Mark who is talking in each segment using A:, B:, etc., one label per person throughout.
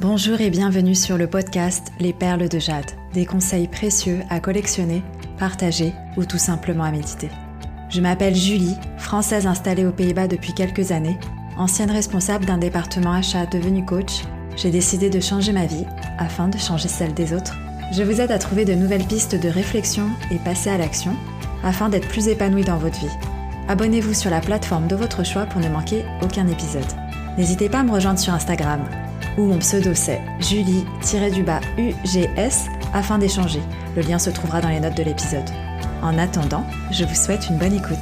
A: Bonjour et bienvenue sur le podcast Les perles de jade, des conseils précieux à collectionner, partager ou tout simplement à méditer. Je m'appelle Julie, française installée aux Pays-Bas depuis quelques années, ancienne responsable d'un département achat devenu coach. J'ai décidé de changer ma vie afin de changer celle des autres. Je vous aide à trouver de nouvelles pistes de réflexion et passer à l'action afin d'être plus épanoui dans votre vie. Abonnez-vous sur la plateforme de votre choix pour ne manquer aucun épisode. N'hésitez pas à me rejoindre sur Instagram où mon pseudo c'est Julie-UGS afin d'échanger. Le lien se trouvera dans les notes de l'épisode. En attendant, je vous souhaite une bonne écoute.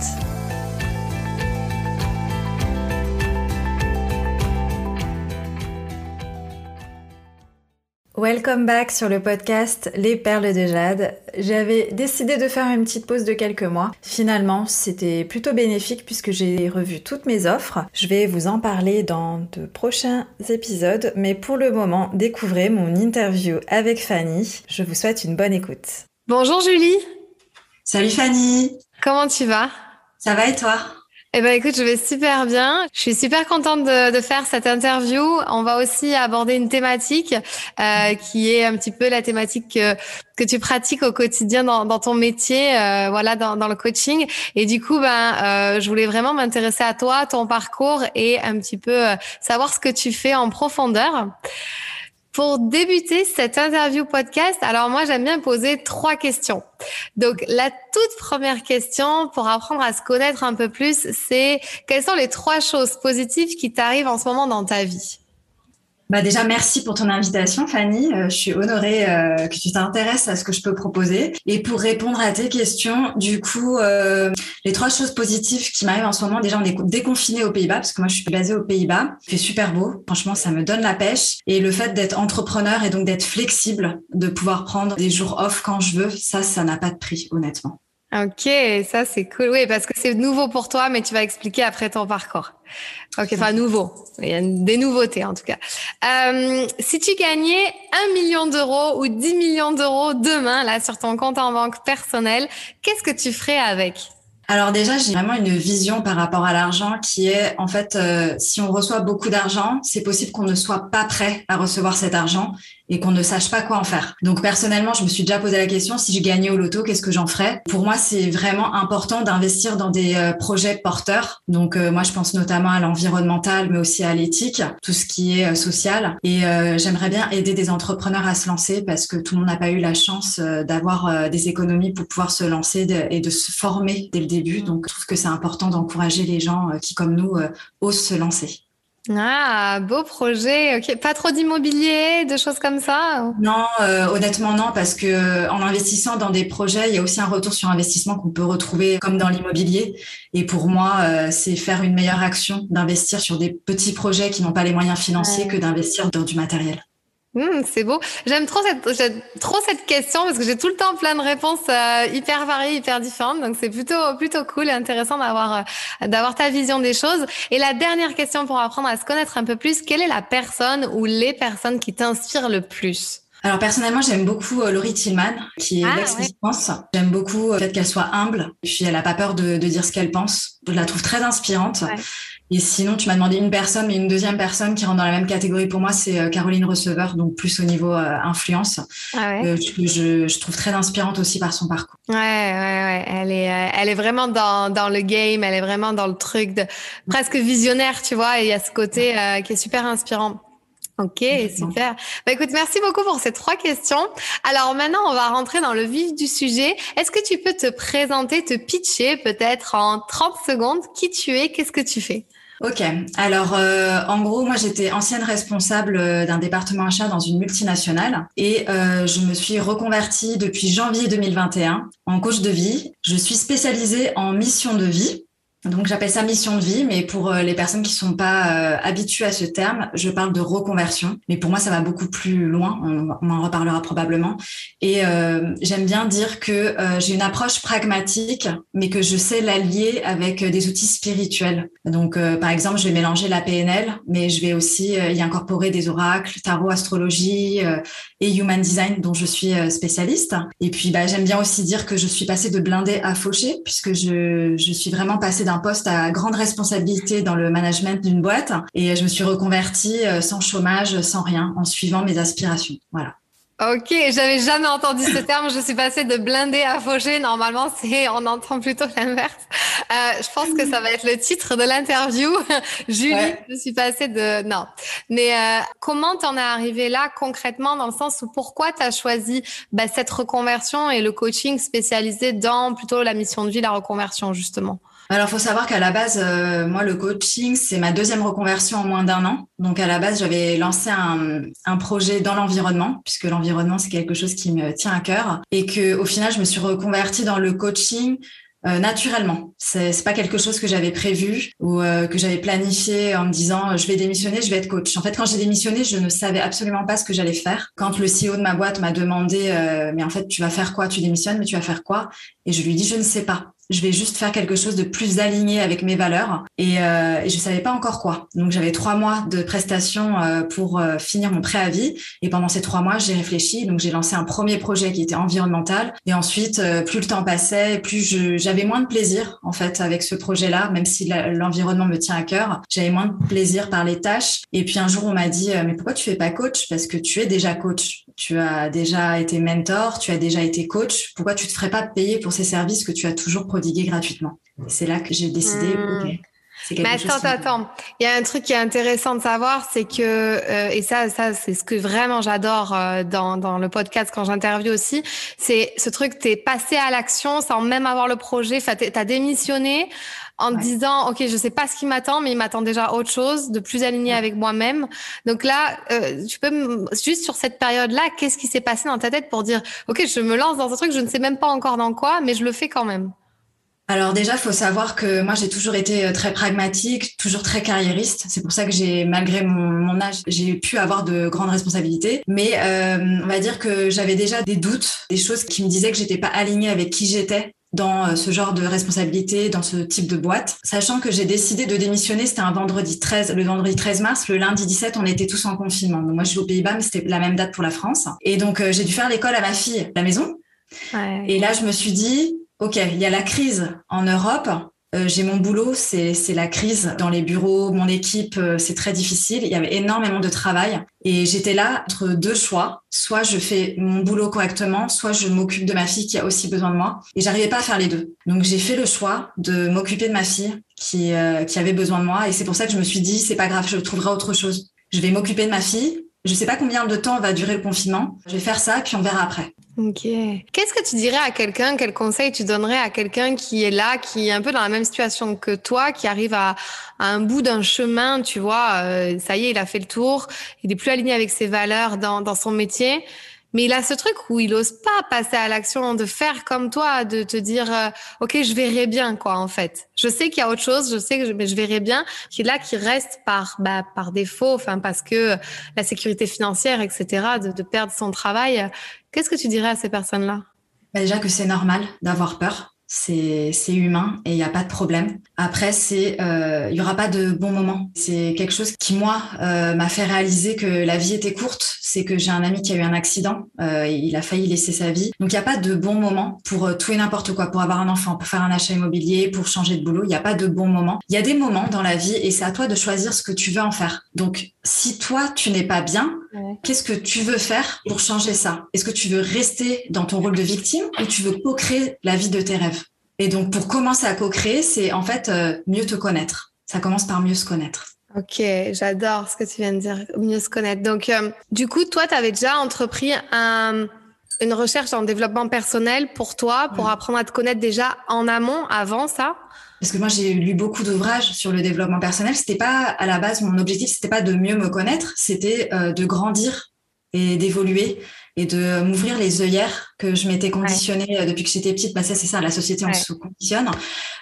A: Welcome back sur le podcast Les Perles de Jade. J'avais décidé de faire une petite pause de quelques mois. Finalement, c'était plutôt bénéfique puisque j'ai revu toutes mes offres. Je vais vous en parler dans de prochains épisodes, mais pour le moment, découvrez mon interview avec Fanny. Je vous souhaite une bonne écoute.
B: Bonjour Julie.
C: Salut Fanny.
B: Comment tu vas?
C: Ça va et toi?
B: Eh ben écoute, je vais super bien. Je suis super contente de, de, faire cette interview. On va aussi aborder une thématique euh, qui est un petit peu la thématique que, que tu pratiques au quotidien dans, dans ton métier, euh, voilà, dans, dans, le coaching. Et du coup, ben, euh, je voulais vraiment m'intéresser à toi, ton parcours et un petit peu euh, savoir ce que tu fais en profondeur. Pour débuter cette interview podcast, alors moi j'aime bien poser trois questions. Donc la toute première question pour apprendre à se connaître un peu plus, c'est quelles sont les trois choses positives qui t'arrivent en ce moment dans ta vie?
C: Bah déjà, merci pour ton invitation, Fanny. Euh, je suis honorée euh, que tu t'intéresses à ce que je peux proposer. Et pour répondre à tes questions, du coup, euh, les trois choses positives qui m'arrivent en ce moment, déjà, on est déconfiné aux Pays-Bas, parce que moi, je suis basée aux Pays-Bas. Fait super beau. Franchement, ça me donne la pêche. Et le fait d'être entrepreneur et donc d'être flexible, de pouvoir prendre des jours off quand je veux, ça, ça n'a pas de prix, honnêtement.
B: Ok, ça c'est cool. Oui, parce que c'est nouveau pour toi, mais tu vas expliquer après ton parcours. Ok, enfin nouveau. Il y a des nouveautés en tout cas. Euh, si tu gagnais un million d'euros ou 10 millions d'euros demain, là, sur ton compte en banque personnel, qu'est-ce que tu ferais avec?
C: Alors déjà, j'ai vraiment une vision par rapport à l'argent qui est, en fait, euh, si on reçoit beaucoup d'argent, c'est possible qu'on ne soit pas prêt à recevoir cet argent et qu'on ne sache pas quoi en faire. Donc personnellement, je me suis déjà posé la question si je gagnais au loto, qu'est-ce que j'en ferais? Pour moi, c'est vraiment important d'investir dans des euh, projets porteurs. Donc euh, moi, je pense notamment à l'environnemental, mais aussi à l'éthique, tout ce qui est social. Et j'aimerais bien aider des entrepreneurs à se lancer parce que tout le monde n'a pas eu la chance d'avoir des économies pour pouvoir se lancer et de se former dès le début début. Donc, je trouve que c'est important d'encourager les gens euh, qui, comme nous, euh, osent se lancer.
B: Ah, beau projet. Ok, pas trop d'immobilier, de choses comme ça
C: Non, euh, honnêtement non, parce que en investissant dans des projets, il y a aussi un retour sur investissement qu'on peut retrouver comme dans l'immobilier. Et pour moi, c'est faire une meilleure action d'investir sur des petits projets qui n'ont pas les moyens financiers que d'investir dans du matériel.
B: Mmh, c'est beau. J'aime trop cette, trop cette question parce que j'ai tout le temps plein de réponses euh, hyper variées, hyper différentes. Donc c'est plutôt, plutôt cool et intéressant d'avoir, euh, d'avoir ta vision des choses. Et la dernière question pour apprendre à se connaître un peu plus, quelle est la personne ou les personnes qui t'inspirent le plus?
C: Alors personnellement, j'aime beaucoup euh, Laurie Tillman, qui est ah, l'ex J'aime beaucoup le fait qu'elle soit humble, puis elle a pas peur de, de dire ce qu'elle pense. Je la trouve très inspirante. Ouais. Et sinon, tu m'as demandé une personne, mais une deuxième personne qui rentre dans la même catégorie pour moi, c'est euh, Caroline Receveur, donc plus au niveau euh, influence. Ah ouais? euh, je, je, trouve très inspirante aussi par son parcours.
B: Ouais, ouais, ouais. Elle est, euh, elle est vraiment dans, dans le game, elle est vraiment dans le truc de presque visionnaire, tu vois. Et il y a ce côté qui est super inspirant. Ok, super. Bah, écoute, merci beaucoup pour ces trois questions. Alors maintenant, on va rentrer dans le vif du sujet. Est-ce que tu peux te présenter, te pitcher peut-être en 30 secondes qui tu es, qu'est-ce que tu fais?
C: Ok, alors euh, en gros, moi j'étais ancienne responsable euh, d'un département achat dans une multinationale et euh, je me suis reconvertie depuis janvier 2021 en coach de vie. Je suis spécialisée en mission de vie. Donc j'appelle ça mission de vie, mais pour euh, les personnes qui sont pas euh, habituées à ce terme, je parle de reconversion. Mais pour moi, ça va beaucoup plus loin. On, en reparlera probablement. Et euh, j'aime bien dire que j'ai une approche pragmatique, mais que je sais l'allier avec des outils spirituels. Donc par exemple, je vais mélanger la PNL, mais je vais aussi y incorporer des oracles, tarot, astrologie et human design, dont je suis spécialiste. Et puis bah, j'aime bien aussi dire que je suis passée de blindé à fauché, puisque je, je suis vraiment passée d'un un poste à grande responsabilité dans le management d'une boîte et je me suis reconvertie sans chômage, sans rien, en suivant mes aspirations. Voilà.
B: Ok, j'avais jamais entendu ce terme. Je suis passée de blindé à fauché. Normalement, c'est on entend plutôt l'inverse. Euh, je pense que ça va être le titre de l'interview. Julie, je suis passée de non. Mais euh, comment t'en es arrivé là concrètement dans le sens où pourquoi t'as choisi bah, cette reconversion et le coaching spécialisé dans plutôt la mission de vie, la reconversion justement?
C: Alors, faut savoir qu'à la base, euh, moi, le coaching, c'est ma deuxième reconversion en moins d'un an. Donc, à la base, j'avais lancé un, projet dans l'environnement, puisque l'environnement, c'est quelque chose qui me tient à cœur, et que, au final, je me suis reconvertie dans le coaching euh, naturellement. C'est, pas quelque chose que j'avais prévu ou euh, que j'avais planifié en me disant je vais démissionner, je vais être coach. En fait, quand j'ai démissionné, je ne savais absolument pas ce que j'allais faire. Quand le CEO de ma boîte m'a demandé mais en fait tu vas faire quoi? Tu démissionnes, mais tu vas faire quoi Et je lui dis je ne sais pas je vais juste faire quelque chose de plus aligné avec mes valeurs. Et, euh, et je savais pas encore quoi. Donc j'avais trois mois de prestations euh, pour euh, finir mon préavis. Et pendant ces trois mois j'ai réfléchi. Donc j'ai lancé un premier projet qui était environnemental. Et ensuite euh, plus le temps passait plus j'avais moins de plaisir en fait avec ce projet-là même si l'environnement me tient à cœur. J'avais moins de plaisir par les tâches. Et puis un jour on m'a dit mais pourquoi tu fais pas coach? Parce que tu es déjà coach tu as déjà été mentor tu as déjà été coach pourquoi tu te ferais pas payer pour ces services que tu as toujours gratuitement? C'est là que j'ai décidé, hmm.
B: Mais attends, attends. Il y a un truc qui est intéressant de savoir, c'est que euh, et ça, ça c'est ce que vraiment j'adore euh, dans, dans le podcast quand j'interviewe aussi, c'est ce truc t'es passé à l'action sans même avoir le projet. Enfin, t'as démissionné en disant ok je sais pas ce qui m'attend mais il m'attend déjà autre chose de plus aligné avec moi-même. Donc là euh, tu peux juste sur cette période là qu'est-ce qui s'est passé dans ta tête pour dire ok je me lance dans un truc je ne sais même pas encore dans quoi mais je le fais quand même?
C: Alors déjà, faut savoir que moi, j'ai toujours été euh, très pragmatique, toujours très carriériste. C'est pour ça que j'ai, malgré mon, âge, j'ai pu avoir de grandes responsabilités. Mais euh, on va dire que j'avais déjà des doutes, des choses qui me disaient que j'étais pas alignée avec qui j'étais dans euh, ce genre de responsabilité, dans ce type de boîte. Sachant que j'ai décidé de démissionner, c'était un vendredi 13, le vendredi 13 mars, le lundi 17, on était tous en confinement. Donc moi, je suis aux Pays-Bas, mais c'était la même date pour la France. Et donc, j'ai dû faire l'école à ma fille à la maison. Ouais. Et là, je me suis dit, OK, il y a la crise en Europe. Euh, j'ai mon boulot, c'est la crise dans les bureaux, mon équipe, euh, c'est très difficile. Il y avait énormément de travail et j'étais là entre deux choix. Soit je fais mon boulot correctement, soit je m'occupe de ma fille qui a aussi besoin de moi. Et j'arrivais pas à faire les deux. Donc j'ai fait le choix de m'occuper de ma fille qui, euh, qui avait besoin de moi et c'est pour ça que je me suis dit c'est pas grave, je trouverai autre chose. Je vais m'occuper de ma fille. Je sais pas combien de temps va durer le confinement. Je vais faire ça puis on verra après.
B: Ok. Qu'est-ce que tu dirais à quelqu'un, quel conseil tu donnerais à quelqu'un qui est là, qui est un peu dans la même situation que toi, qui arrive à, un bout d'un chemin, tu vois, euh, ça y est, il a fait le tour, il est plus aligné avec ses valeurs dans, dans son métier? Mais il a ce truc où il ose pas passer à l'action, de faire comme toi, de te dire, euh, ok, je verrai bien quoi en fait. Je sais qu'il y a autre chose, je sais que je, mais je verrai bien. Qui là, qui reste par bah, par défaut, enfin parce que la sécurité financière, etc., de, de perdre son travail. Qu'est-ce que tu dirais à ces personnes-là?
C: Bah, Déjà que c'est normal d'avoir peur c'est humain et il n'y a pas de problème. Après, c'est euh, il y aura pas de bon moment. C'est quelque chose qui moi euh, m'a fait réaliser que la vie était courte. C'est que j'ai un ami qui a eu un accident, euh, il a failli laisser sa vie. Donc il n'y a pas de bon moment pour euh, tout et n'importe quoi, pour avoir un enfant, pour faire un achat immobilier, pour changer de boulot. Il n'y a pas de bon moment. Il y a des moments dans la vie et c'est à toi de choisir ce que tu veux en faire. Donc si toi tu n'es pas bien, qu'est-ce que tu veux faire pour changer ça? Est-ce que tu veux rester dans ton rôle de victime ou tu veux co-créer la vie de tes rêves? Et donc pour commencer à co-créer, c'est en fait euh, mieux te connaître. Ça commence par mieux se connaître.
B: Ok, j'adore ce que tu viens de dire, mieux se connaître. Donc, euh, du coup, toi, tu avais déjà entrepris un, une recherche en développement personnel pour toi, pour apprendre à te connaître déjà en amont, avant ça?
C: Parce que moi j'ai lu beaucoup d'ouvrages sur le développement personnel. C'était pas à la base mon objectif, c'était pas de mieux me connaître, c'était euh, de grandir et d'évoluer et de m'ouvrir les œillères que je m'étais conditionnée euh, depuis que j'étais petite. Bah ça c'est ça, la société on se conditionne.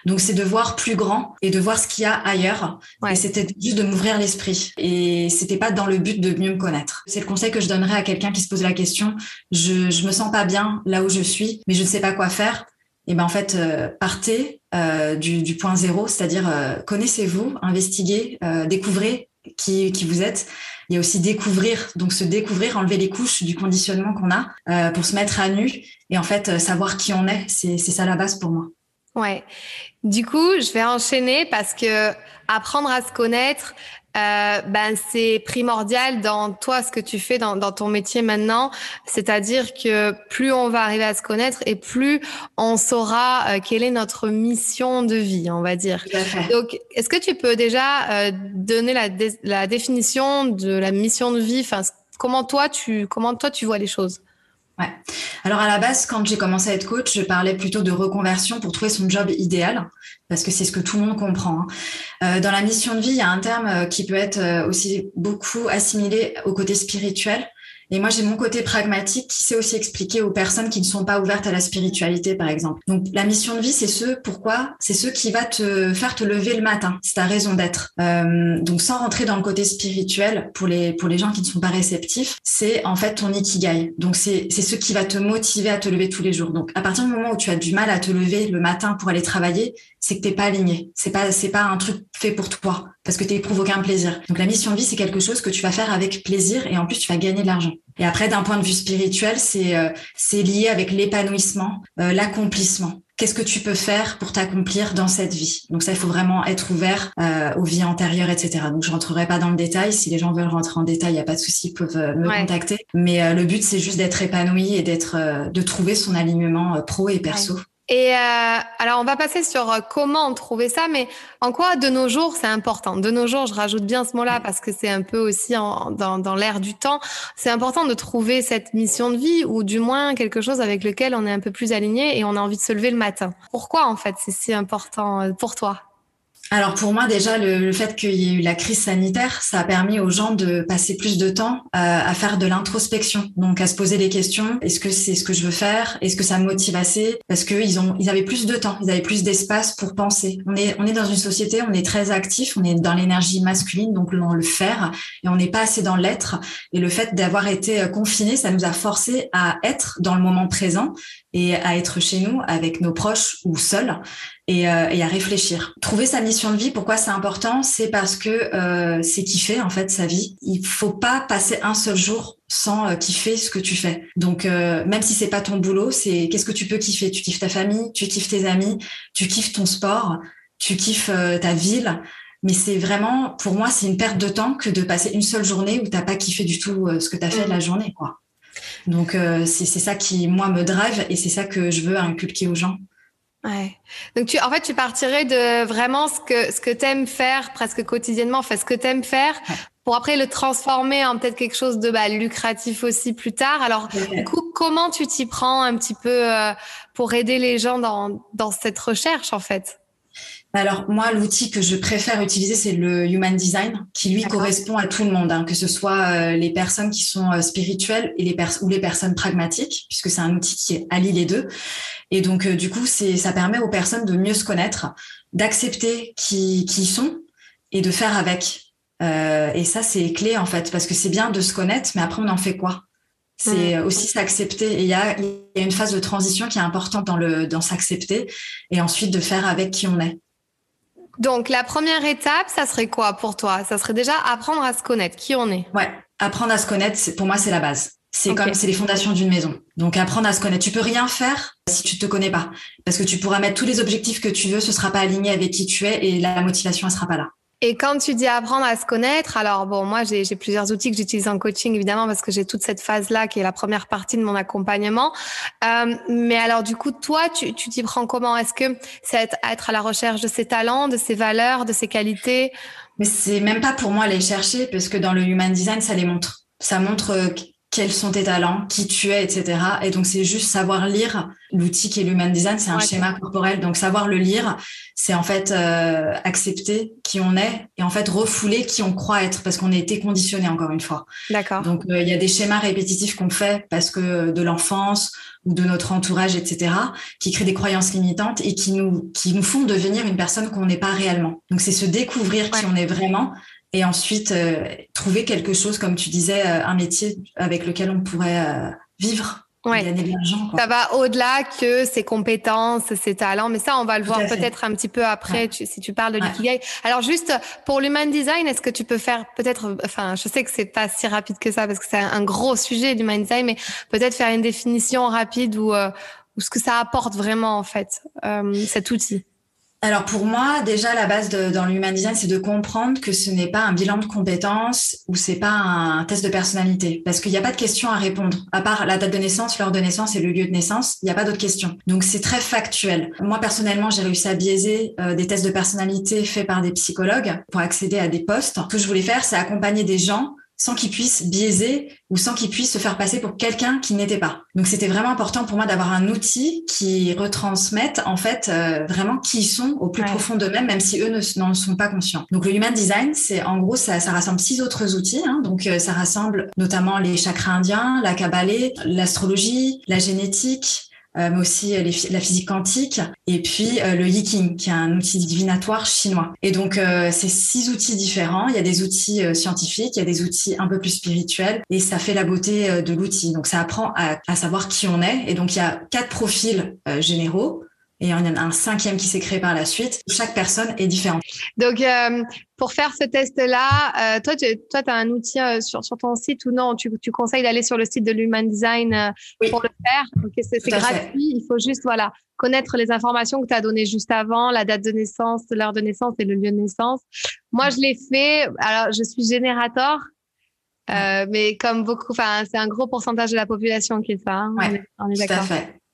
C: Donc c'est de voir plus grand et de voir ce qu'il y a ailleurs. Et c'était juste de m'ouvrir l'esprit. Et c'était pas dans le but de mieux me connaître. C'est le conseil que je donnerais à quelqu'un qui se pose la question. Je je me sens pas bien là où je suis, mais je ne sais pas quoi faire et ben en fait euh, partez euh, du, du, point zéro, c'est-à-dire euh, connaissez-vous, investiguez, découvrez qui, vous êtes. Il y a aussi découvrir, donc se découvrir, enlever les couches du conditionnement qu'on a pour se mettre à nu et en fait savoir qui on est. C'est ça la base pour moi.
B: Ouais. Du coup, je vais enchaîner parce que apprendre à se connaître, euh, ben c'est primordial dans toi ce que tu fais dans, dans ton métier maintenant. C'est-à-dire que plus on va arriver à se connaître et plus on saura euh, quelle est notre mission de vie, on va dire. Donc, est-ce que tu peux déjà euh, donner la, la définition de la mission de vie? Enfin, comment toi tu comment toi tu vois les choses?
C: Ouais. Alors à la base, quand j'ai commencé à être coach, je parlais plutôt de reconversion pour trouver son job idéal, parce que c'est ce que tout le monde comprend. Hein. Euh, dans la mission de vie, il y a un terme euh, qui peut être euh, aussi beaucoup assimilé au côté spirituel. Et moi, j'ai mon côté pragmatique qui sait aussi expliquer aux personnes qui ne sont pas ouvertes à la spiritualité, par exemple. Donc, la mission de vie, c'est ce pourquoi, c'est ce qui va te faire te lever le matin. C'est ta raison d'être. Euh, donc, sans rentrer dans le côté spirituel, pour les pour les gens qui ne sont pas réceptifs, c'est en fait ton ikigai. Donc, c'est c'est ce qui va te motiver à te lever tous les jours. Donc, à partir du moment où tu as du mal à te lever le matin pour aller travailler, c'est que t'es pas aligné. C'est pas c'est pas un truc fait pour toi parce que tu n'éprouves aucun plaisir. Donc la mission de vie, c'est quelque chose que tu vas faire avec plaisir et en plus tu vas gagner de l'argent. Et après, d'un point de vue spirituel, c'est euh, c'est lié avec l'épanouissement, euh, l'accomplissement. Qu'est-ce que tu peux faire pour t'accomplir dans cette vie? Donc ça, il faut vraiment être ouvert euh, aux vies antérieures, etc. Donc je rentrerai pas dans le détail. Si les gens veulent rentrer en détail, il n'y a pas de souci, ils peuvent me contacter. Mais le but, c'est juste d'être épanoui et d'être, de trouver son alignement pro et perso.
B: Et euh, alors, on va passer sur euh, comment trouver ça, mais en quoi de nos jours c'est important? De nos jours, je rajoute bien ce mot-là parce que c'est un peu aussi en, dans, dans l'air du temps. C'est important de trouver cette mission de vie ou du moins quelque chose avec lequel on est un peu plus aligné et on a envie de se lever le matin. Pourquoi en fait c'est si important euh, pour toi?
C: Alors pour moi déjà le, fait qu'il y ait eu la crise sanitaire, ça a permis aux gens de passer plus de temps euh, à faire de l'introspection, donc à se poser des questions. Est-ce que c'est ce que je veux faire? Est-ce que ça me motive assez? Parce que ils ont, ils avaient plus de temps, ils avaient plus d'espace pour penser. On est, on est dans une société, on est très actif, on est dans l'énergie masculine, donc dans le faire, et on n'est pas assez dans l'être. Et le fait d'avoir été euh, confiné, ça nous a forcé à être dans le moment présent et à être chez nous avec nos proches ou seuls et, euh, et, à réfléchir. Trouver sa mission de vie, pourquoi c'est important? C'est parce que euh, c'est kiffer en fait sa vie. Il faut pas passer un seul jour sans euh, kiffer ce que tu fais. Donc euh, même si c'est pas ton boulot, c'est qu'est-ce que tu peux kiffer? Tu kiffes ta famille, tu kiffes tes amis, tu kiffes ton sport, tu kiffes euh, ta ville. Mais c'est vraiment, pour moi, c'est une perte de temps que de passer une seule journée où t'as pas kiffé du tout ce que tu as fait de la mmh. journée, quoi. Donc c'est ça qui moi me drive et c'est ça que je veux inculquer aux gens.
B: Ouais. Donc tu, en fait, tu partirais de vraiment ce que ce que t'aimes faire presque quotidiennement, enfin ce que t'aimes faire, pour après le transformer en peut-être quelque chose de bah, lucratif aussi plus tard. Alors du coup, comment tu t'y prends un petit peu euh, pour aider les gens dans dans cette recherche en fait?
C: Alors moi, l'outil que je préfère utiliser, c'est le Human Design, qui lui correspond à tout le monde, hein, que ce soit euh, les personnes qui sont euh, spirituelles et les ou les personnes pragmatiques, puisque c'est un outil qui allie les deux. Et donc euh, du coup, c'est ça permet aux personnes de mieux se connaître, d'accepter qui qui ils sont et de faire avec. et ça, c'est clé en fait, parce que c'est bien de se connaître, mais après, on en fait quoi? C'est aussi s'accepter. Et il y a, y a une phase de transition qui est importante dans le dans s'accepter et ensuite de faire avec qui on est.
B: Donc la première étape, ça serait quoi pour toi? Ça serait déjà apprendre à se connaître, qui on est?
C: Ouais, apprendre à se connaître, pour moi c'est la base. C'est comme c'est les fondations d'une maison. Donc apprendre à se connaître. Tu peux rien faire si tu te connais pas, parce que tu pourras mettre tous les objectifs que tu veux, ce sera pas aligné avec qui tu es et la motivation elle sera pas là.
B: Et quand tu dis apprendre à se connaître, alors bon, moi j'ai plusieurs outils que j'utilise en coaching évidemment parce que j'ai toute cette phase là qui est la première partie de mon accompagnement. Euh, mais alors du coup, toi, tu t'y prends comment? Est-ce que c'est être, être à la recherche de ses talents, de ses valeurs, de ses qualités?
C: Mais c'est même pas pour moi aller chercher parce que dans le human design, ça les montre. Ça montre euh, quels sont tes talents, qui tu es, etc. Et donc, c'est juste savoir lire. L'outil qui est l'human design, c'est un schéma corporel. Donc, savoir le lire, c'est en fait euh, accepter qui on est et en fait refouler qui on croit être parce qu'on a été conditionné encore une fois.
B: D'accord.
C: Donc, euh, il y a des schémas répétitifs qu'on fait parce que de l'enfance ou de notre entourage, etc., qui créent des croyances limitantes et qui nous, qui nous font devenir une personne qu'on n'est pas réellement. Donc, c'est se découvrir qui on est vraiment et ensuite euh, trouver quelque chose, comme tu disais, euh, un métier avec lequel on pourrait euh, vivre.
B: Ouais. Gagner de l'argent, Ça va au-delà que ses compétences, ses talents, mais ça, on va le voir peut-être un petit peu après si tu parles de l'ikigai. Alors juste pour l'human design, est-ce que tu peux faire peut-être, enfin, je sais que c'est pas si rapide que ça parce que c'est un gros sujet l'human design, mais peut-être faire une définition rapide ou ou ce que ça apporte vraiment en fait cet outil
C: alors pour moi, déjà la base de, dans l'human design, c'est de comprendre que ce n'est pas un bilan de compétences ou c'est pas un test de personnalité, parce qu'il n'y a pas de questions à répondre. À part la date de naissance, l'heure de naissance et le lieu de naissance, il n'y a pas d'autres questions. Donc c'est très factuel. Moi personnellement, j'ai réussi à biaiser euh, des tests de personnalité faits par des psychologues pour accéder à des postes. Ce que je voulais faire, c'est accompagner des gens sans qu'ils puissent biaiser ou sans qu'ils puissent se faire passer pour quelqu'un qui n'était pas. Donc c'était vraiment important pour moi d'avoir un outil qui retransmette en fait euh, vraiment qui ils sont au plus profond d'eux-mêmes, même si eux n'en sont pas conscients. Donc le Human Design, c'est en gros ça, ça rassemble six autres outils. Hein. donc euh, ça rassemble notamment les chakras indiens, la Kabbalah, l'astrologie, la génétique, mais aussi euh, la physique quantique, et puis euh, le Yiking, qui est un outil divinatoire chinois. Et donc, c'est six outils différents. Il y a des outils scientifiques, il y a des outils un peu plus spirituels, et ça fait la beauté de l'outil. Donc, ça apprend à, savoir qui on est. Et donc, il y a quatre profils généraux et il y en a un cinquième qui s'est créé par la suite. Chaque personne est différente.
B: Donc, euh, pour faire ce test-là, euh, toi, tu toi, as un outil euh, sur, sur ton site ou non? Tu, tu conseilles d'aller sur le site de l'Human Design pour le faire? Okay, C'est gratuit. Il faut juste voilà connaître les informations que tu as données juste avant, la date de naissance, l'heure de naissance et le lieu de naissance. Moi, je l'ai fait. Alors, je suis générateur. Mais comme beaucoup, enfin, c'est un gros pourcentage de la population qui est ça. Hein,
C: ouais, on est, est d'accord.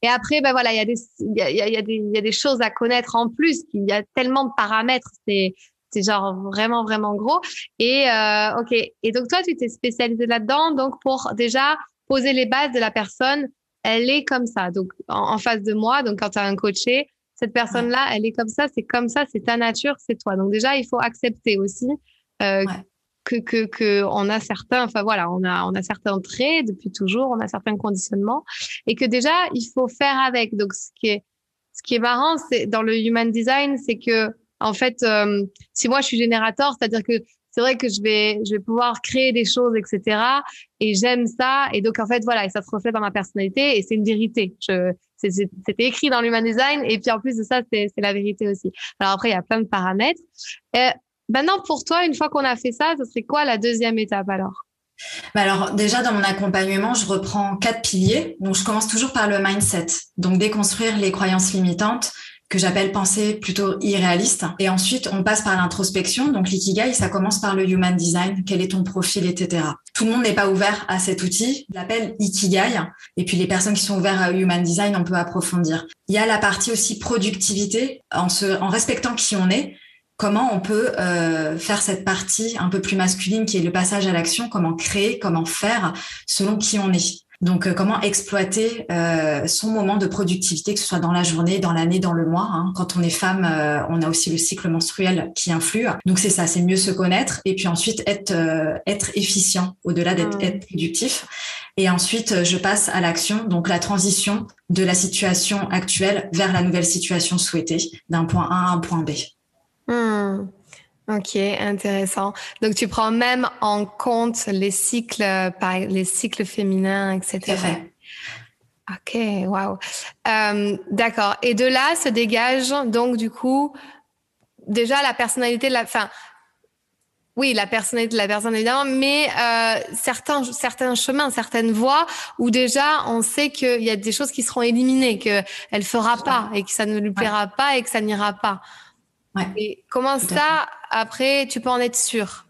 B: Et après, ben voilà, il y a des, il y a, y, a y a des choses à connaître en plus. Il y a tellement de paramètres. C'est, c'est genre vraiment, vraiment gros. Et, euh, ok. Et donc, toi, tu t'es spécialisé là-dedans. Donc, pour déjà poser les bases de la personne, elle est comme ça. Donc, en, face de moi, donc quand tu as un coaché, cette personne-là, elle est comme ça, c'est comme ça, c'est ta nature, c'est toi. Donc, déjà, il faut accepter aussi euh, que, que, que on a certains, enfin voilà, on a, on a certains traits depuis toujours, on a certains conditionnements et que déjà il faut faire avec. Donc ce qui est, ce qui est marrant, c'est dans le human design, c'est que en fait, euh, si moi je suis générateur, c'est-à-dire que c'est vrai que je vais, je vais pouvoir créer des choses, etc. Et j'aime ça. Et donc en fait voilà, et ça se reflète dans ma personnalité et c'est une vérité. Je, c'était écrit dans l'human design et puis en plus de ça, c'est la vérité aussi. Alors après, il y a plein de paramètres. Euh, Maintenant, pour toi, une fois qu'on a fait ça, ce serait quoi la deuxième étape alors?
C: Bah alors déjà dans mon accompagnement, je reprends quatre piliers. Donc je commence toujours par le mindset, donc déconstruire les croyances limitantes que j'appelle pensée plutôt irréaliste. Et ensuite, on passe par l'introspection. Donc l'ikigai, ça commence par le human design. Quel est ton profil, etc. Tout le monde n'est pas ouvert à cet outil. Je l'appelle ikigai. Et puis les personnes qui sont ouvertes à human design, on peut approfondir. Il y a la partie aussi productivité en se, en respectant qui on est comment on peut euh, faire cette partie un peu plus masculine qui est le passage à l'action, comment créer, comment faire selon qui on est. Donc, euh, comment exploiter euh, son moment de productivité, que ce soit dans la journée, dans l'année, dans le mois. Hein. Quand on est femme, on a aussi le cycle menstruel qui influe. Donc, c'est ça, c'est mieux se connaître et puis ensuite être être efficient au-delà d'être mmh. productif. Et ensuite, je passe à l'action, donc la transition de la situation actuelle vers la nouvelle situation souhaitée, d'un point A à un point B.
B: Hmm. Ok, intéressant. Donc tu prends même en compte les cycles, les cycles féminins, etc. Ok, waouh. Euh, d'accord. Et de là se dégage donc du coup déjà la personnalité de la, fin, oui, la personnalité de la personne évidemment, mais euh, certains certains chemins, certaines voies où déjà on sait qu'il y a des choses qui seront éliminées, que elle fera pas et que ça ne lui plaira pas et que ça n'ira pas.
C: Ouais.
B: Et comment ça, après, tu peux en être sûr?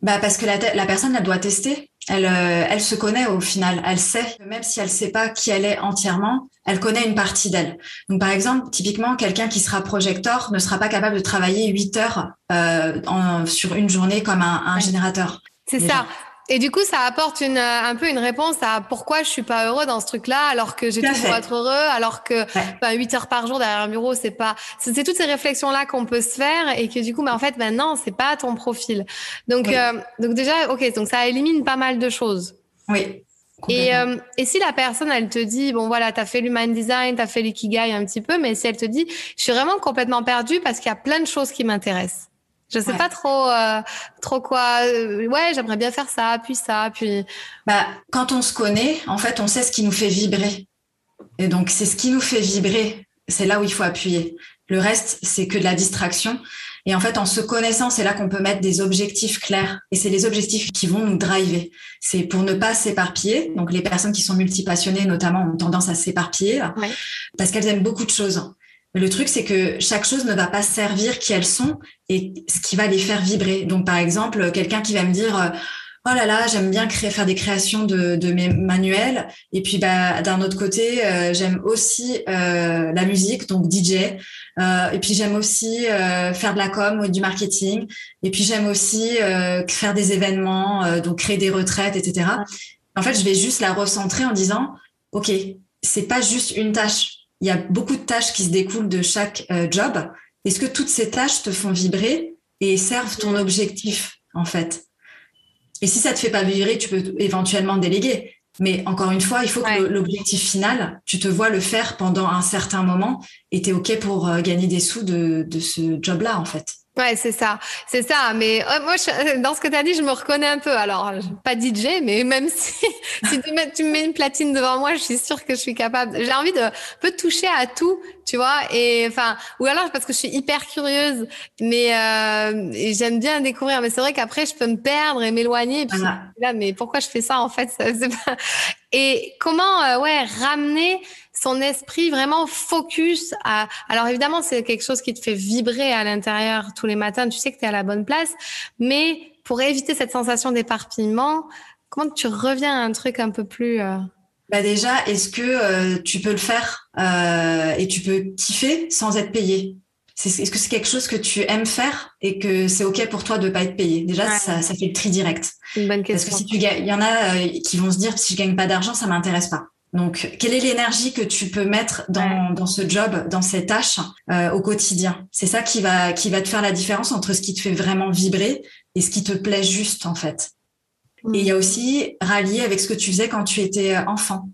C: Bah parce que la, la personne, elle doit tester. Elle, euh, elle se connaît au final. Elle sait, même si elle sait pas qui elle est entièrement, elle connaît une partie d'elle. Donc, par exemple, typiquement, quelqu'un qui sera projecteur ne sera pas capable de travailler 8 heures euh, en, sur une journée comme un, un générateur.
B: C'est ça. Et du coup, ça apporte une, un peu une réponse à pourquoi je suis pas heureux dans ce truc-là, alors que j'ai tout pour être heureux, alors que ben, 8 heures par jour derrière un bureau, c'est pas. C'est toutes ces réflexions-là qu'on peut se faire et que du coup, ben, en fait, maintenant, c'est pas ton profil. Donc, euh, donc déjà, ok, donc ça élimine pas mal de choses.
C: Oui.
B: Et, euh, et si la personne, elle te dit, bon voilà, tu as fait l'human design, tu as fait l'ikigai un petit peu, mais si elle te dit, je suis vraiment complètement perdue parce qu'il y a plein de choses qui m'intéressent. Je sais pas trop, euh, trop quoi. Euh, ouais, j'aimerais bien faire ça, puis ça, puis.
C: Bah, quand on se connaît, en fait, on sait ce qui nous fait vibrer. Et donc, c'est ce qui nous fait vibrer. C'est là où il faut appuyer. Le reste, c'est que de la distraction. Et en fait, en se connaissant, c'est là qu'on peut mettre des objectifs clairs. Et c'est les objectifs qui vont nous driver. C'est pour ne pas s'éparpiller. Donc, les personnes qui sont multipassionnées, notamment, ont tendance à s'éparpiller parce qu'elles aiment beaucoup de choses. Le truc, c'est que chaque chose ne va pas servir qui elles sont et ce qui va les faire vibrer. Donc, par exemple, quelqu'un qui va me dire, euh, oh là là, j'aime bien faire des créations de, mes manuels. Et puis, bah, d'un autre côté, euh, j'aime aussi euh, la musique, donc DJ. Et puis, j'aime aussi faire de la com ou du marketing. Et puis, j'aime aussi faire des événements, donc créer des retraites, etc. En fait, je vais juste la recentrer en disant, OK, c'est pas juste une tâche il y a beaucoup de tâches qui se découlent de chaque euh, job. Est-ce que toutes ces tâches te font vibrer et servent ton objectif, en fait? Et si ça te fait pas vibrer, tu peux éventuellement déléguer. Mais encore une fois, il faut que l'objectif final, tu te vois le faire pendant un certain moment et tu es OK pour euh, gagner des sous de, de ce job-là, en fait.
B: Ouais, c'est ça, c'est ça. Mais euh, moi, dans ce que tu as dit, je me reconnais un peu. Alors, pas DJ, mais même si, si tu, mets, tu me mets une platine devant moi, je suis sûre que je suis capable. J'ai envie de peu toucher à tout, tu vois. Et enfin, ou alors parce que je suis hyper curieuse, mais euh, j'aime bien découvrir. Mais c'est vrai qu'après, je peux me perdre et m'éloigner. Et puis là, mais pourquoi je fais ça en fait? Pas... Et comment, euh, ouais, ramener son esprit vraiment focus à. Alors évidemment, c'est quelque chose qui te fait vibrer à l'intérieur tous les matins. Tu sais que tu es à la bonne place, mais pour éviter cette sensation d'éparpillement, comment tu reviens à un truc un peu plus. Euh...
C: Bah déjà, est-ce que euh, tu peux le faire euh, et tu peux kiffer sans être payé? Est-ce que c'est quelque chose que tu aimes faire et que c'est ok pour toi de pas être payé? Déjà, ça, ça, fait le tri direct.
B: Une bonne question.
C: Parce que si tu il y en a euh, qui vont se dire si je gagne pas d'argent, ça m'intéresse pas. Donc, quelle est l'énergie que tu peux mettre dans, dans ce job, dans ces tâches euh, au quotidien? C'est ça qui va qui va te faire la différence entre ce qui te fait vraiment vibrer et ce qui te plaît juste en fait. Et il y a aussi rallier avec ce que tu faisais quand tu étais euh, enfant.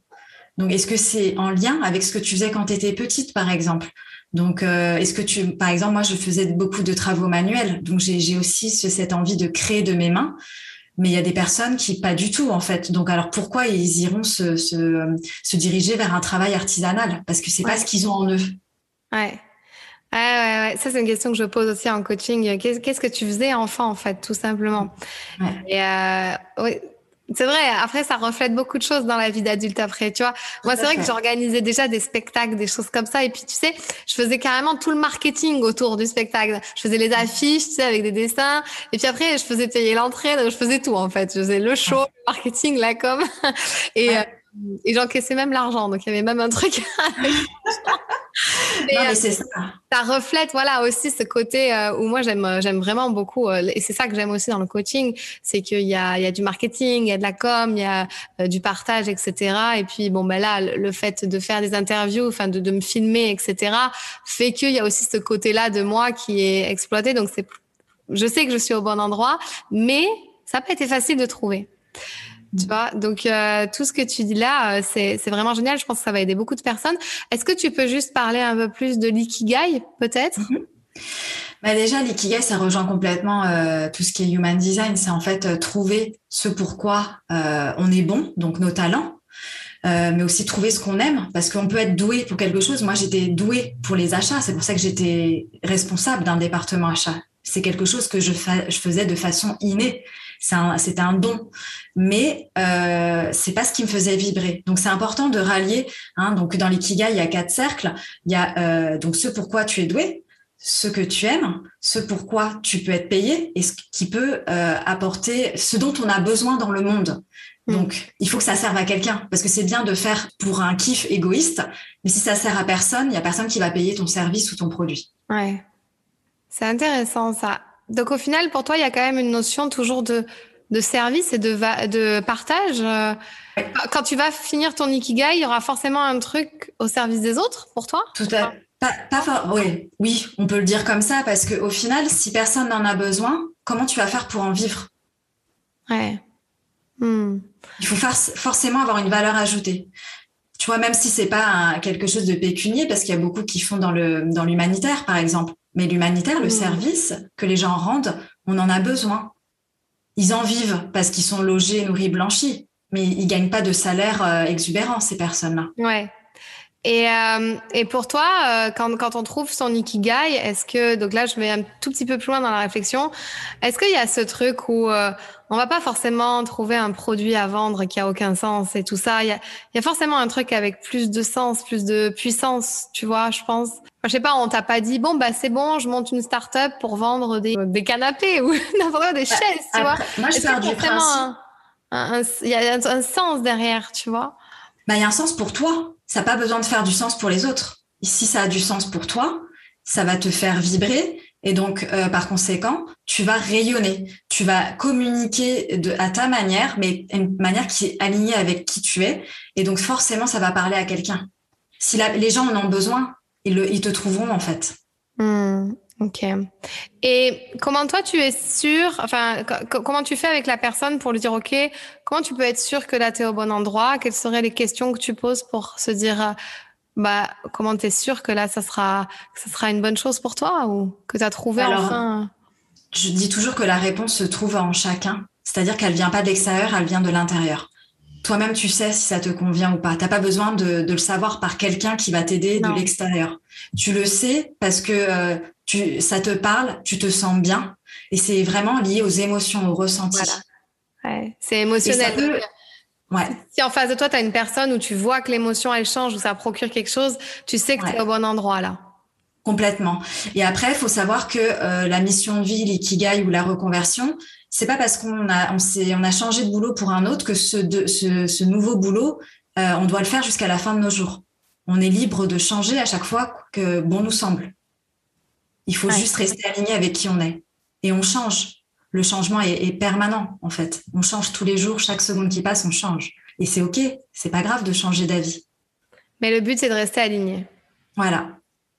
C: Donc, est-ce que c'est en lien avec ce que tu faisais quand tu étais petite, par exemple? Donc, euh, est-ce que tu, par exemple, moi, je faisais beaucoup de travaux manuels, donc j'ai aussi cette envie de créer de mes mains. Mais il y a des personnes qui pas du tout en fait. Donc alors pourquoi ils iront se, se, se diriger vers un travail artisanal? Parce que c'est pas ce qu'ils ont en eux.
B: Ouais. Ouais, ouais, ouais. Ça, c'est une question que je pose aussi en coaching. Qu'est-ce que tu faisais enfant, en fait, tout simplement? Ouais. Et euh, oui, c'est vrai. Après, ça reflète beaucoup de choses dans la vie d'adulte après, tu vois. Moi, c'est vrai que j'organisais déjà des spectacles, des choses comme ça. Et puis, tu sais, je faisais carrément tout le marketing autour du spectacle. Je faisais les affiches, tu sais, avec des dessins. Et puis après, je faisais payer l'entrée. Je faisais tout, en fait. Je faisais le show, le marketing, la com. Et, euh, et j'encaissais même l'argent. Donc, il y avait même un truc.
C: mais c'est ça.
B: Ça reflète, voilà, aussi ce côté euh, où moi j'aime, euh, j'aime vraiment beaucoup, euh, et c'est ça que j'aime aussi dans le coaching, c'est qu'il y a, il y a du marketing, il y a de la com, il y a du partage, etc. Et puis bon, ben là, le fait de faire des interviews, enfin de, de me filmer, etc. fait qu'il y a aussi ce côté-là de moi qui est exploité. Donc c'est, je sais que je suis au bon endroit, mais ça n'a pas été facile de trouver. Tu vois, donc euh, tout ce que tu dis là, euh, c'est, c'est vraiment génial. Je pense que ça va aider beaucoup de personnes. Est-ce que tu peux juste parler un peu plus de l'ikigai, peut-être? Mm-hmm.
C: bah Déjà, l'ikigai, ça rejoint complètement euh, tout ce qui est human design. C'est en fait trouver ce pourquoi on est bon, donc nos talents, mais aussi trouver ce qu'on aime, parce qu'on peut être doué pour quelque chose. Moi, j'étais douée pour les achats. C'est pour ça que j'étais responsable d'un département achat. C'est quelque chose que je, fa- je faisais de façon innée c'était un, don, mais euh, c'est pas ce qui me faisait vibrer. Donc c'est important de rallier. Hein, donc dans l'ikigai, il y a quatre cercles. Il y a euh, donc ce pourquoi tu es doué, ce que tu aimes, ce pourquoi tu peux être payé et ce qui peut euh, apporter ce dont on a besoin dans le monde. Mm. Donc, il faut que ça serve à quelqu'un parce que c'est bien de faire pour un kiff égoïste, mais si ça sert à personne, il y a personne qui va payer ton service ou ton produit.
B: Ouais. C'est intéressant ça. Donc au final, pour toi, il y a quand même une notion toujours de, de service et de, de partage. Quand tu vas finir ton ikigai, il y aura forcément un truc au service des autres pour toi?
C: Tout à fait. Pas, pas, oui, oui, on peut le dire comme ça parce qu'au final, si personne n'en a besoin, comment tu vas faire pour en vivre?
B: Ouais.
C: Hmm. Il faut forcément avoir une valeur ajoutée. Tu vois, même si c'est pas quelque chose de pécunier, parce qu'il y a beaucoup qui font dans le dans l'humanitaire, par exemple. Mais l'humanitaire, le service que les gens rendent, on en a besoin. Ils en vivent parce qu'ils sont logés, nourris, blanchis, mais ils gagnent pas de salaire euh, exubérant ces personnes-là.
B: Ouais. Et, euh, et pour toi, euh, quand, quand on trouve son ikigai, est-ce que donc là je vais un tout petit peu plus loin dans la réflexion, est-ce qu'il y a ce truc où euh, on va pas forcément trouver un produit à vendre qui a aucun sens et tout ça? Il y a, il y a forcément un truc avec plus de sens, plus de puissance, tu vois, je pense. Enfin, je sais pas, on t'a pas dit bon bah c'est bon, je monte une start-up pour vendre des, des canapés ou n'importe quoi, des chaises, tu vois.
C: Moi je pars du principe.
B: Il y a un, un sens derrière, tu vois?
C: Bah il y a un sens pour toi ça n'a pas besoin de faire du sens pour les autres. Si ça a du sens pour toi, ça va te faire vibrer et donc euh, par conséquent, tu vas rayonner, tu vas communiquer à ta manière, mais une manière qui est alignée avec qui tu es. Et donc forcément, ça va parler à quelqu'un. Si les gens en ont besoin, ils, le, te trouveront en fait.
B: Hmm, ok. Et comment toi tu es sûr, enfin comment tu fais avec la personne pour lui dire ok, comment tu peux être sûr que là tu es au bon endroit? Quelles seraient les questions que tu poses pour se dire euh, bah comment tu es sûr que là ça sera que ça sera une bonne chose pour toi ou que tu as trouvé enfin?
C: Je dis toujours que la réponse se trouve en chacun, c'est-à-dire qu'elle vient pas de l'extérieur, elle vient de l'intérieur. Toi-même, tu sais si ça te convient ou pas. T'as pas besoin de, de, le savoir par quelqu'un qui va t'aider de l'extérieur. Tu le sais parce que euh, tu, ça te parle, tu te sens bien, et c'est vraiment lié aux émotions, aux ressentis.
B: Voilà. Ouais, c'est émotionnel. Ouais. Si en face de toi, tu as une personne où tu vois que l'émotion, elle change, où ça procure quelque chose, tu sais que tu es au bon endroit là.
C: Complètement. Et après, il faut savoir que euh, la mission de vie, l'ikigai ou la reconversion, c'est pas parce qu'on a, on, on a changé de boulot pour un autre que ce, de, ce, ce nouveau boulot, euh, on doit le faire jusqu'à la fin de nos jours. On est libre de changer à chaque fois que bon nous semble. Il faut juste rester aligné avec qui on est. Et on change. Le changement est, est, permanent, en fait. On change tous les jours, chaque seconde qui passe, on change. Et c'est OK. C'est pas grave de changer d'avis.
B: Mais le but, c'est de rester aligné.
C: Voilà.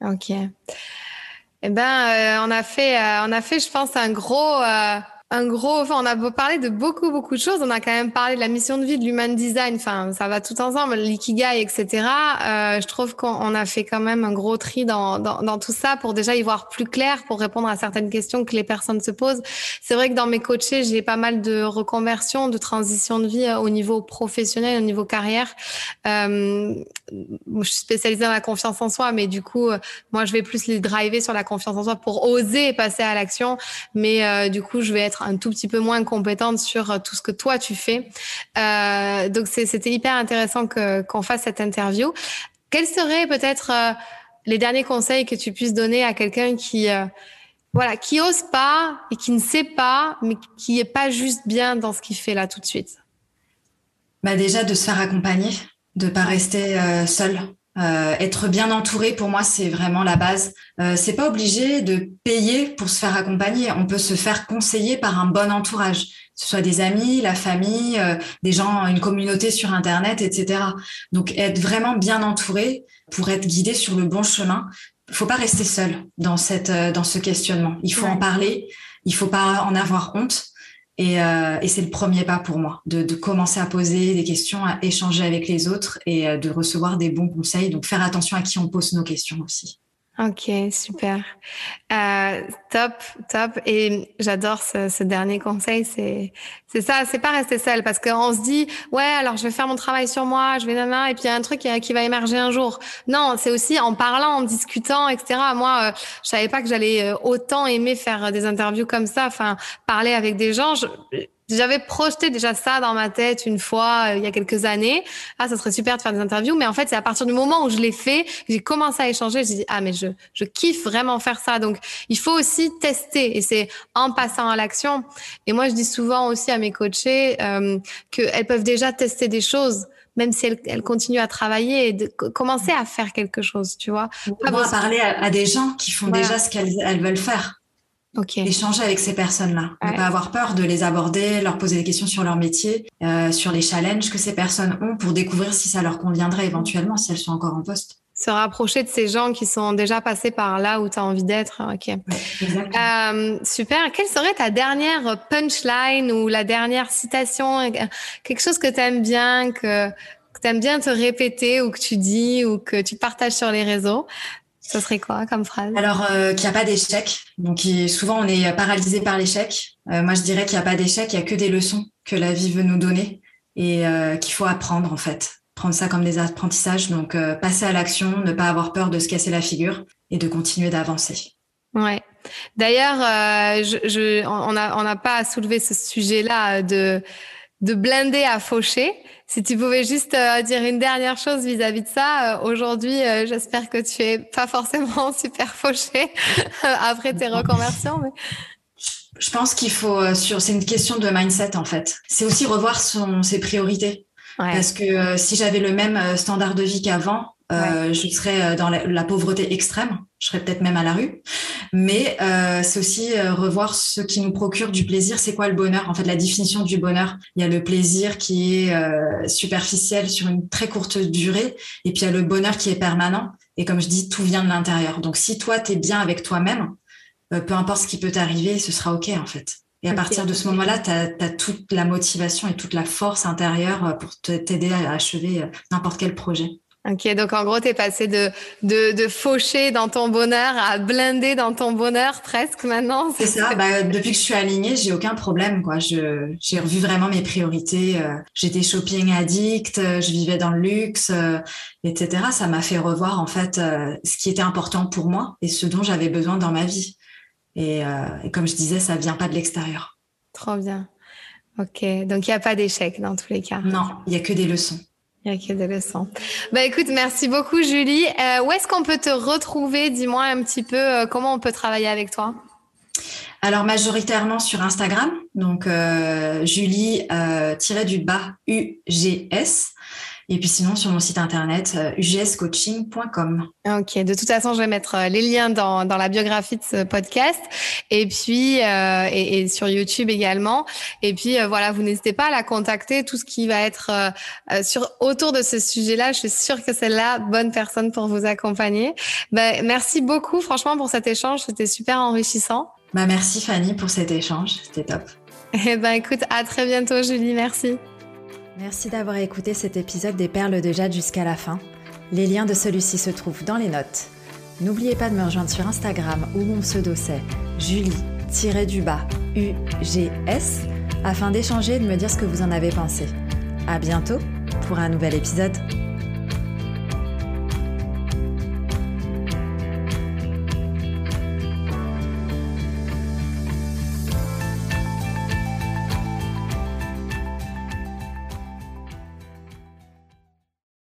B: OK. Eh ben, euh, on a fait, euh, on a fait, je pense, un gros, un gros, enfin, on a parlé de beaucoup, beaucoup de choses. On a quand même parlé de la mission de vie, de l'human design. Enfin, ça va tout ensemble, l'ikigai, etc. Euh, je trouve qu'on a fait quand même un gros tri dans, dans, dans, tout ça pour déjà y voir plus clair, pour répondre à certaines questions que les personnes se posent. C'est vrai que dans mes coachés, j'ai pas mal de reconversions, de transition de vie euh, au niveau professionnel, au niveau carrière. Euh, je suis spécialisée dans la confiance en soi, mais du coup, euh, moi, je vais plus les driver sur la confiance en soi pour oser passer à l'action. Mais euh, du coup, je vais être un tout petit peu moins compétente sur euh, tout ce que toi tu fais. Euh, donc c'était hyper intéressant qu'on fasse cette interview. Quels seraient peut-être euh, les derniers conseils que tu puisses donner à quelqu'un qui euh, voilà, qui ose pas et qui ne sait pas, mais qui est pas juste bien dans ce qu'il fait là tout de suite?
C: Bah déjà de se faire accompagner, de pas rester seul. Euh, être bien entouré, pour moi, c'est vraiment la base. Euh, c'est pas obligé de payer pour se faire accompagner. On peut se faire conseiller par un bon entourage, que ce soit des amis, la famille, euh, des gens, une communauté sur Internet, etc. Donc, être vraiment bien entouré pour être guidé sur le bon chemin. Il faut pas rester seul dans cette euh, dans ce questionnement. Il faut ouais. en parler. Il faut pas en avoir honte. Et, euh, et c'est le premier pas pour moi, de, de, commencer à poser des questions, à échanger avec les autres et euh, de recevoir des bons conseils. Donc faire attention à qui on pose nos questions aussi.
B: Ok, super. Euh, top, top. Et j'adore ce, dernier conseil. C'est, c'est ça. C'est pas rester seul parce qu'on se dit, ouais, alors je vais faire mon travail sur moi, je vais nana, et puis il y a un truc qui, qui, va émerger un jour. Non, c'est aussi en parlant, en discutant, etc. Moi, euh, je savais pas que j'allais euh, autant aimer faire des interviews comme ça. Enfin, parler avec des gens. J'avais projeté déjà ça dans ma tête une fois euh, il y a quelques années. Ah, ça serait super de faire des interviews, mais en fait, c'est à partir du moment où je l'ai fait, j'ai commencé à échanger, j'ai dit ah mais je je kiffe vraiment faire ça. Donc il faut aussi tester et c'est en passant à l'action. Et moi, je dis souvent aussi à mes coachés euh, qu'elles peuvent déjà tester des choses même si elles, elles continuent à travailler et de commencer à faire quelque chose, tu vois.
C: Pas à parler à, à, des gens qui font voilà. déjà ce qu'elles elles veulent faire.
B: Okay.
C: Échanger avec ces personnes-là. Ouais. Ne pas avoir peur de les aborder, leur poser des questions sur leur métier, euh, sur les challenges que ces personnes ont pour découvrir si ça leur conviendrait éventuellement, si elles sont encore en poste.
B: Se rapprocher de ces gens qui sont déjà passés par là où tu as envie d'être. Ok.
C: Ouais,
B: euh, super. Quelle serait ta dernière punchline ou la dernière citation Quelque chose que tu aimes bien, que, que tu aimes bien te répéter ou que tu dis ou que tu partages sur les réseaux? Ce serait quoi comme phrase?
C: Alors, euh, qu'il n'y a pas d'échec. Donc, souvent, on est paralysé par l'échec. Euh, moi, je dirais qu'il n'y a pas d'échec, il n'y a que des leçons que la vie veut nous donner et euh, qu'il faut apprendre, en fait. prendre ça comme des apprentissages. Donc, passer à l'action, ne pas avoir peur de se casser la figure et de continuer d'avancer.
B: Ouais. D'ailleurs, je, je, on n'a on pas à soulever ce sujet-là de, de blinder à faucher. Si tu pouvais juste euh, dire une dernière chose vis-à-vis de ça, euh, aujourd'hui, euh, j'espère que tu es pas forcément super fauché après tes reconversions. Mais...
C: Je pense qu'il faut, sur, c'est une question de mindset en fait. C'est aussi revoir son, ses priorités. Parce que si j'avais le même standard de vie qu'avant, je serais dans la, pauvreté extrême, je serais peut-être même à la rue. Mais euh, c'est aussi euh, revoir ce qui nous procure du plaisir. C'est quoi le bonheur? En fait, la définition du bonheur, il y a le plaisir qui est euh, superficiel sur une très courte durée, et puis il y a le bonheur qui est permanent. Et comme je dis, tout vient de l'intérieur. Donc si toi, tu es bien avec toi-même, peu importe ce qui peut t'arriver, ce sera OK en fait. Et à partir de ce moment-là, tu as, as, toute la motivation et toute la force intérieure pour t'aider à achever n'importe quel projet.
B: Ok, donc en gros, tu es passé de, de, de, faucher dans ton bonheur à blinder dans ton bonheur presque maintenant.
C: C'est ça, bah, depuis que je suis alignée, j'ai aucun problème. quoi. J'ai revu vraiment mes priorités. Euh, j'étais shopping addict, euh, je vivais dans le luxe, euh, etc. Ça m'a fait revoir en fait ce qui était important pour moi et ce dont j'avais besoin dans ma vie. Et, et comme je disais, ça vient pas de l'extérieur.
B: Trop bien. Ok, donc il n'y a pas d'échec dans tous les cas.
C: Non, il y a que des leçons.
B: Il y a que des leçons. Bah écoute, merci beaucoup Julie. Euh, où est-ce qu'on peut te retrouver? Dis-moi un petit peu euh, comment on peut travailler avec toi?
C: Alors majoritairement sur Instagram, donc euh, Julie euh, du bas UGS. Et puis sinon, sur mon site internet, ugscoaching.com.
B: Ok, de toute façon, je vais mettre euh, les liens dans, dans la biographie de ce podcast et puis euh, et, et, sur YouTube également. Et puis euh, voilà, vous n'hésitez pas à la contacter. Tout ce qui va être euh, sur autour de ce sujet-là, je suis sûre que c'est la bonne personne pour vous accompagner. Ben, merci beaucoup, franchement, pour cet échange. C'était super enrichissant.
C: Bah, merci Fanny pour cet échange. C'était top.
B: Eh ben, écoute, à très bientôt, Julie. Merci.
A: Merci d'avoir écouté cet épisode des Perles de Jade jusqu'à la fin. Les liens de celui-ci se trouvent dans les notes. N'oubliez pas de me rejoindre sur Instagram où mon pseudo c'est Julie-du-bas UGS afin d'échanger et de me dire ce que vous en avez pensé. À bientôt pour un nouvel épisode.